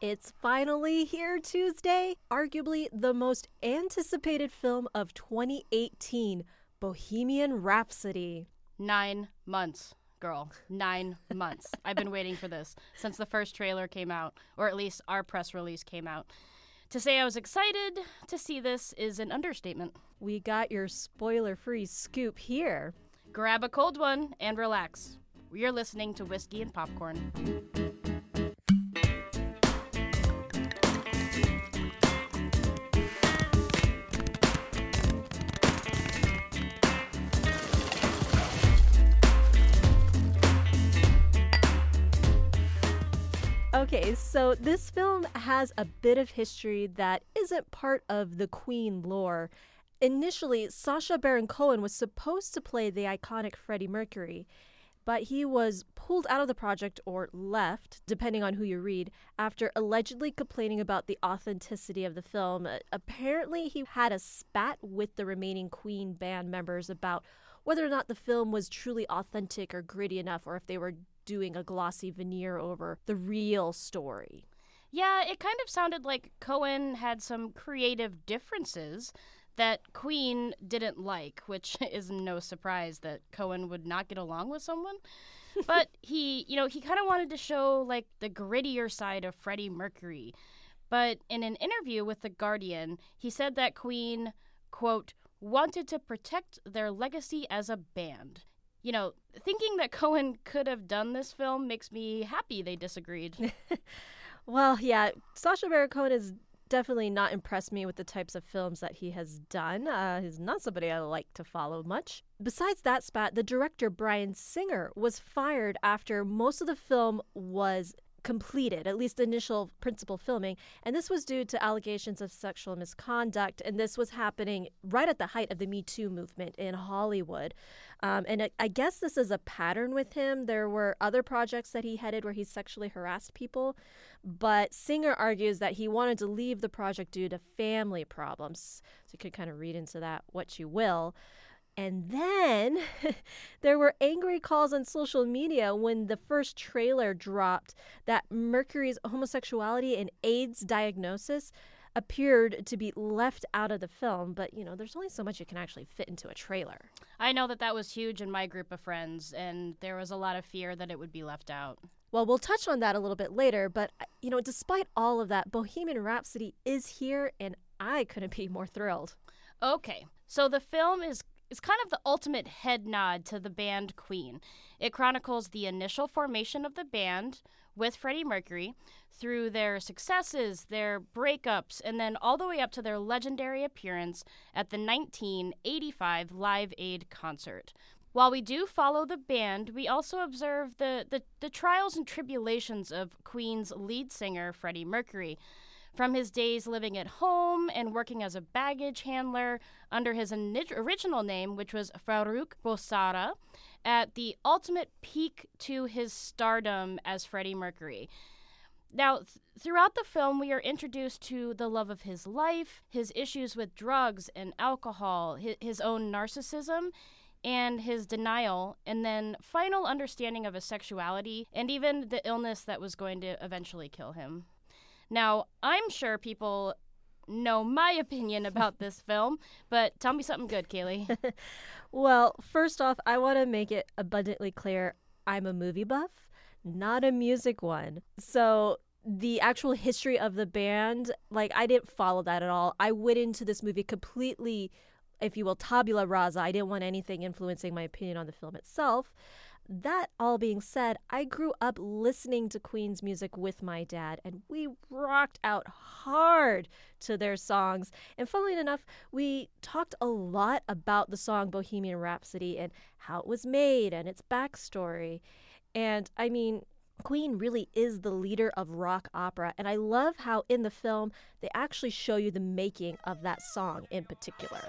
It's finally here Tuesday, arguably the most anticipated film of 2018 Bohemian Rhapsody. Nine months, girl. Nine months. I've been waiting for this since the first trailer came out, or at least our press release came out. To say I was excited to see this is an understatement. We got your spoiler free scoop here. Grab a cold one and relax. You're listening to Whiskey and Popcorn. Okay, so this film has a bit of history that isn't part of the Queen lore. Initially, Sacha Baron Cohen was supposed to play the iconic Freddie Mercury, but he was pulled out of the project or left, depending on who you read, after allegedly complaining about the authenticity of the film. Uh, Apparently, he had a spat with the remaining Queen band members about whether or not the film was truly authentic or gritty enough, or if they were doing a glossy veneer over the real story. Yeah, it kind of sounded like Cohen had some creative differences that Queen didn't like, which is no surprise that Cohen would not get along with someone. but he, you know, he kind of wanted to show like the grittier side of Freddie Mercury. But in an interview with The Guardian, he said that Queen, quote, wanted to protect their legacy as a band. You know, thinking that Cohen could have done this film makes me happy they disagreed. Well, yeah, Sacha Baron Cohen has definitely not impressed me with the types of films that he has done. Uh, he's not somebody I like to follow much. Besides that spat, the director Bryan Singer was fired after most of the film was completed, at least initial principal filming, and this was due to allegations of sexual misconduct. And this was happening right at the height of the Me Too movement in Hollywood. Um, and I, I guess this is a pattern with him. There were other projects that he headed where he sexually harassed people, but Singer argues that he wanted to leave the project due to family problems. So you could kind of read into that what you will. And then there were angry calls on social media when the first trailer dropped that Mercury's homosexuality and AIDS diagnosis appeared to be left out of the film. But, you know, there's only so much you can actually fit into a trailer. I know that that was huge in my group of friends, and there was a lot of fear that it would be left out. Well, we'll touch on that a little bit later. But, uh, you know, despite all of that, Bohemian Rhapsody is here, and I couldn't be more thrilled. Okay, so the film is is kind of the ultimate head nod to the band Queen. It chronicles the initial formation of the band with Freddie Mercury through their successes, their breakups, and then all the way up to their legendary appearance at the 1985 Live Aid concert. While we do follow the band, we also observe the, the, the trials and tribulations of Queen's lead singer, Freddie Mercury. From his days living at home and working as a baggage handler under his original name, which was Farrokh Bulsara, at the ultimate peak to his stardom as Freddie Mercury. Now, th- throughout the film, we are introduced to the love of his life, his issues with drugs and alcohol, his, his own narcissism, and his denial, and then final understanding of his sexuality, and even the illness that was going to eventually kill him. Now, I'm sure people know my opinion about this film, but tell me something good, Kaylee. Well, first off, I want to make it abundantly clear I'm a movie buff, not a music one. So the actual history of the band, like I didn't follow that at all. I went into this movie completely, if you will, tabula rasa. I didn't want anything influencing my opinion on the film itself. That all being said, I grew up listening to Queen's music with my dad, and we rocked out hard to their songs. And funnily enough, we talked a lot about the song Bohemian Rhapsody and how it was made and its backstory. And I mean, Queen really is the leader of rock opera, and I love how in the film they actually show you the making of that song in particular.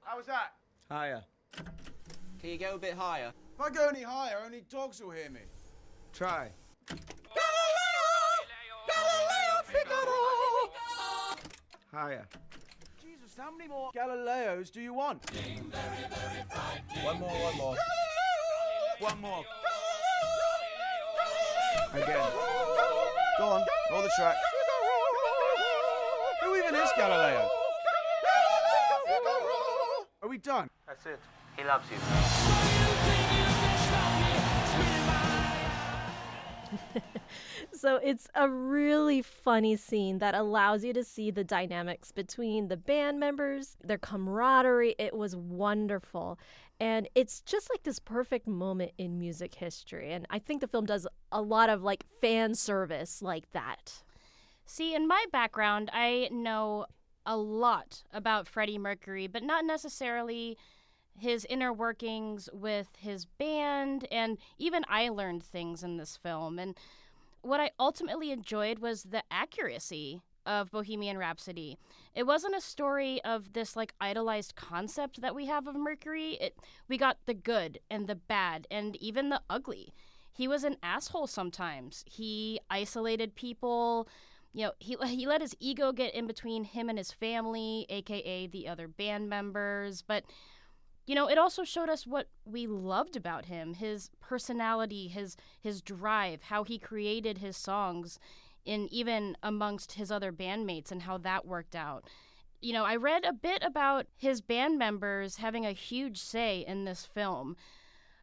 How was that? Higher. Can you go a bit higher? If I go any higher, only dogs will hear me. Try. Galileo! Galileo! Galileo! Higher. Jesus, how many more Galileos do you want? One more, one more. One more. Again. Go on, roll the track. Who even is Galileo? Are we done? That's it. He loves you. So it's a really funny scene that allows you to see the dynamics between the band members, their camaraderie. It was wonderful. And it's just like this perfect moment in music history. And I think the film does a lot of like fan service like that. See, in my background, I know a lot about Freddie Mercury, but not necessarily his inner workings with his band. And even I learned things in this film. And what I ultimately enjoyed was the accuracy of Bohemian Rhapsody. It wasn't a story of this like idolized concept that we have of Mercury. It we got the good and the bad and even the ugly. He was an asshole sometimes. He isolated people. You know, he he let his ego get in between him and his family, aka the other band members, but you know, it also showed us what we loved about him, his personality, his his drive, how he created his songs in even amongst his other bandmates and how that worked out. You know, I read a bit about his band members having a huge say in this film.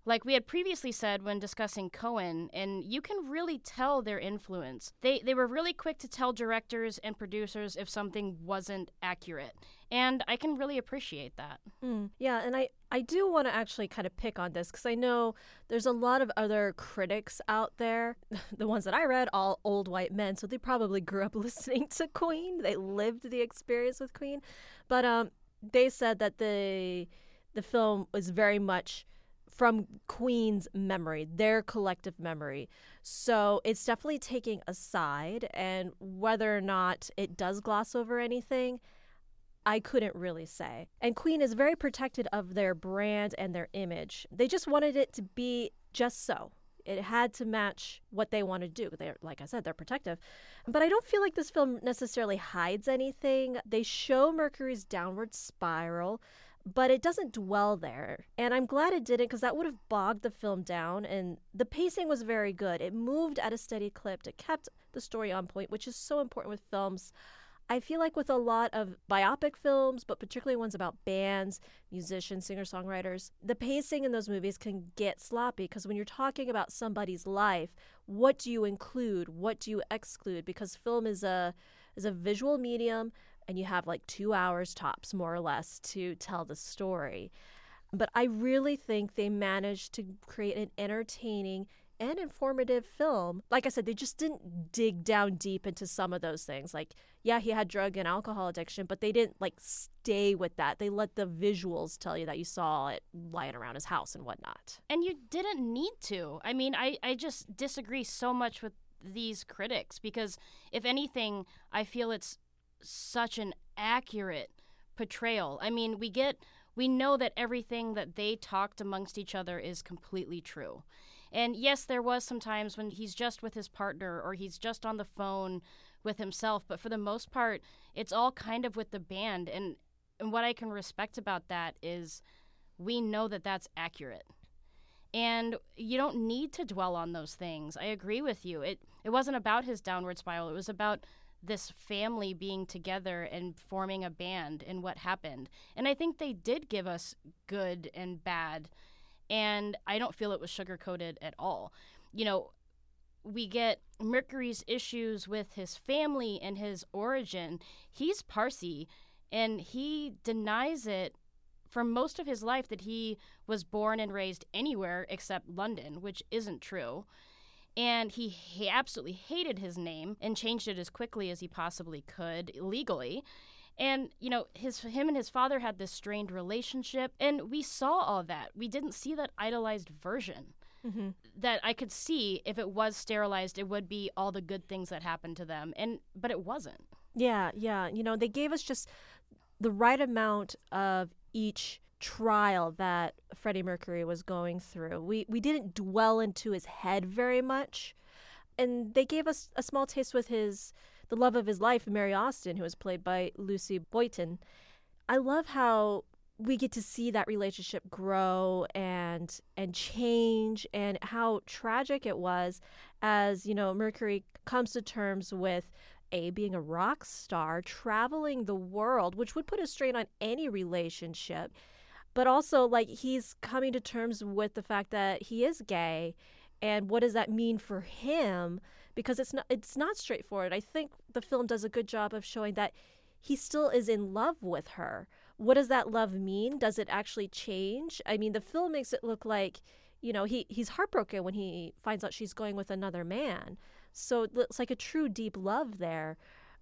Like we had previously said when discussing Cohen, and you can really tell their influence. They they were really quick to tell directors and producers if something wasn't accurate. And I can really appreciate that. Mm, yeah, and I, I do want to actually kind of pick on this because I know there's a lot of other critics out there. the ones that I read, all old white men, so they probably grew up listening to Queen. They lived the experience with Queen, but um, they said that the the film was very much from Queen's memory, their collective memory. So it's definitely taking a side, and whether or not it does gloss over anything I couldn't really say. And Queen is very protected of their brand and their image. They just wanted it to be just so. It had to match what they want to do. They're, like I said, they're protective. But I don't feel like this film necessarily hides anything. They show Mercury's downward spiral, but it doesn't dwell there. And I'm glad it didn't because that would have bogged the film down. And the pacing was very good. It moved at a steady clip. It kept the story on point, which is so important with films. I feel like with a lot of biopic films, but particularly ones about bands, musicians, singer songwriters, the pacing in those movies can get sloppy because when you're talking about somebody's life, what do you include? What do you exclude? Because film is a is a visual medium and you have like two hours tops, more or less, to tell the story. But I really think they managed to create an entertaining and informative film. Like I said, they just didn't dig down deep into some of those things. Like, yeah, he had drug and alcohol addiction, but they didn't like stay with that. They let the visuals tell you that you saw it lying around his house and whatnot. And you didn't need to. I mean, I, I just disagree so much with these critics because, if anything, I feel it's such an accurate portrayal. I mean, we get. We know that everything that they talked amongst each other is completely true. And yes, there was some times when he's just with his partner or he's just on the phone with himself, but for the most part, it's all kind of with the band. And, and what I can respect about that is we know that that's accurate. And you don't need to dwell on those things. I agree with you. It it wasn't about his downward spiral. It was about this family being together and forming a band and what happened. And I think they did give us good and bad and I don't feel it was sugar coated at all. You know, we get Mercury's issues with his family and his origin. He's Parsi, and he denies it for most of his life that he was born and raised anywhere except London, which isn't true. And he, he absolutely hated his name and changed it as quickly as he possibly could legally. And you know, his him and his father had this strained relationship, and we saw all that. We didn't see that idolized version. Mm-hmm. That I could see if it was sterilized, it would be all the good things that happened to them, and but it wasn't. Yeah, yeah. You know, they gave us just the right amount of each trial that Freddie Mercury was going through. We we didn't dwell into his head very much, and they gave us a small taste with his the love of his life, Mary Austin, who was played by Lucy Boynton. I love how we get to see that relationship grow and and change and how tragic it was as you know mercury comes to terms with a being a rock star traveling the world which would put a strain on any relationship but also like he's coming to terms with the fact that he is gay and what does that mean for him because it's not it's not straightforward i think the film does a good job of showing that he still is in love with her what does that love mean? Does it actually change? I mean, the film makes it look like, you know, he he's heartbroken when he finds out she's going with another man. So it looks like a true deep love there,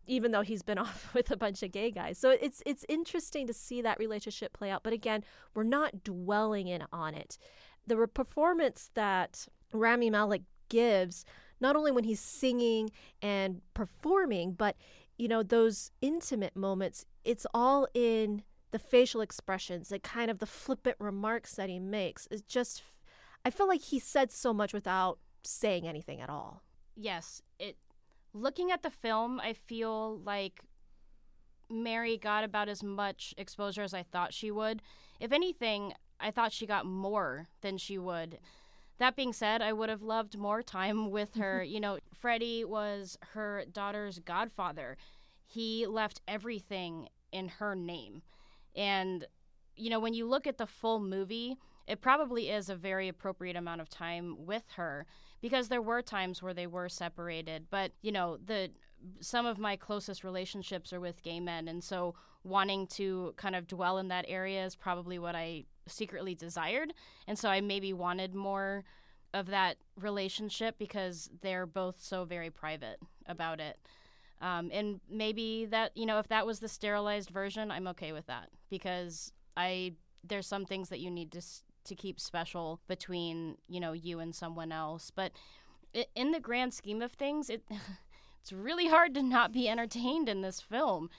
even though he's been off with a bunch of gay guys. So it's it's interesting to see that relationship play out. But again, we're not dwelling in on it. The performance that Rami Malek gives, not only when he's singing and performing, but you know those intimate moments. It's all in the facial expressions, the kind of the flippant remarks that he makes is just I feel like he said so much without saying anything at all. Yes, it looking at the film, I feel like Mary got about as much exposure as I thought she would. If anything, I thought she got more than she would. That being said, I would have loved more time with her. you know, Freddie was her daughter's godfather. He left everything in her name. And, you know, when you look at the full movie, it probably is a very appropriate amount of time with her because there were times where they were separated. But, you know, the some of my closest relationships are with gay men. And so wanting to kind of dwell in that area is probably what I secretly desired. And so I maybe wanted more of that relationship because they're both so very private about it. Um, and maybe that, you know, if that was the sterilized version, I'm okay with that because I there's some things that you need to to keep special between, you know, you and someone else. But in the grand scheme of things, it it's really hard to not be entertained in this film.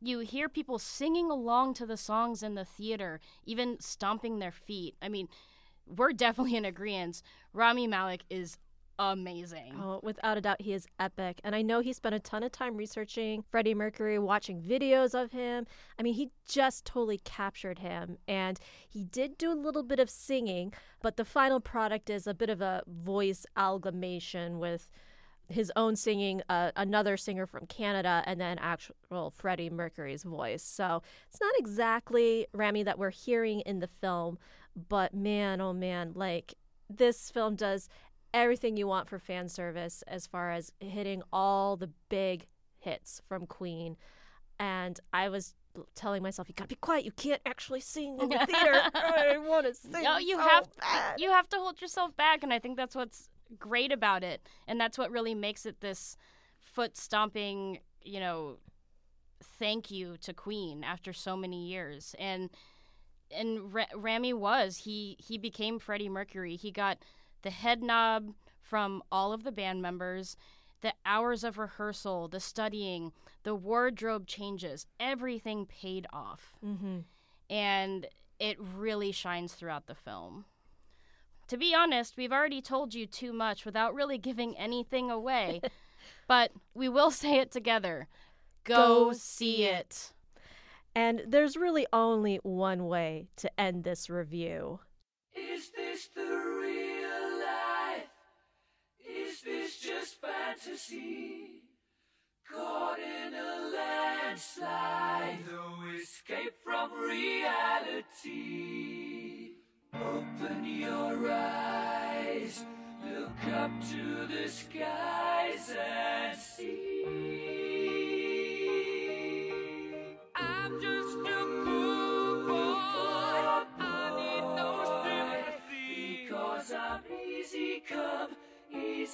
You hear people singing along to the songs in the theater, even stomping their feet. I mean, we're definitely in agreement. Rami Malek is amazing. Oh, without a doubt, he is epic. And I know he spent a ton of time researching Freddie Mercury, watching videos of him. I mean, he just totally captured him. And he did do a little bit of singing, but the final product is a bit of a voice amalgamation with his own singing, uh, another singer from Canada, and then actual Freddie Mercury's voice. So it's not exactly Rami that we're hearing in the film, but man, oh man, like this film does everything you want for fan service as far as hitting all the big hits from Queen. And I was telling myself, "You gotta be quiet. You can't actually sing in the theater. I want to sing." No, you so have bad. you have to hold yourself back, and I think that's what's great about it, and that's what really makes it this foot stomping, you know, thank you to Queen after so many years. And and R- Rami was he he became Freddie Mercury. He got the head nod from all of the band members, the hours of rehearsal, the studying, the wardrobe changes, everything paid off. Mm-hmm. And it really shines throughout the film. To be honest, we've already told you too much without really giving anything away, but we will say it together. Go, Go see it. And there's really only one way to end this review. Is this the this fantasy? Caught in a landslide, no escape from reality. Open your eyes, look up to the skies and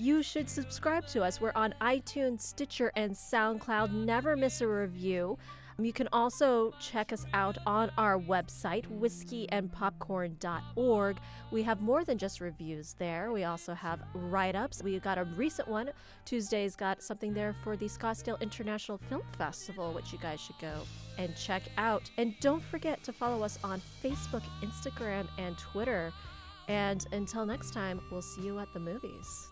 You should subscribe to us. We're on iTunes, Stitcher, and SoundCloud. Never miss a review. Um, you can also check us out on our website, whiskeyandpopcorn.org. We have more than just reviews there. We also have write ups. We got a recent one. Tuesday's got something there for the Scottsdale International Film Festival, which you guys should go and check out. And don't forget to follow us on Facebook, Instagram, and Twitter. And until next time, we'll see you at the movies.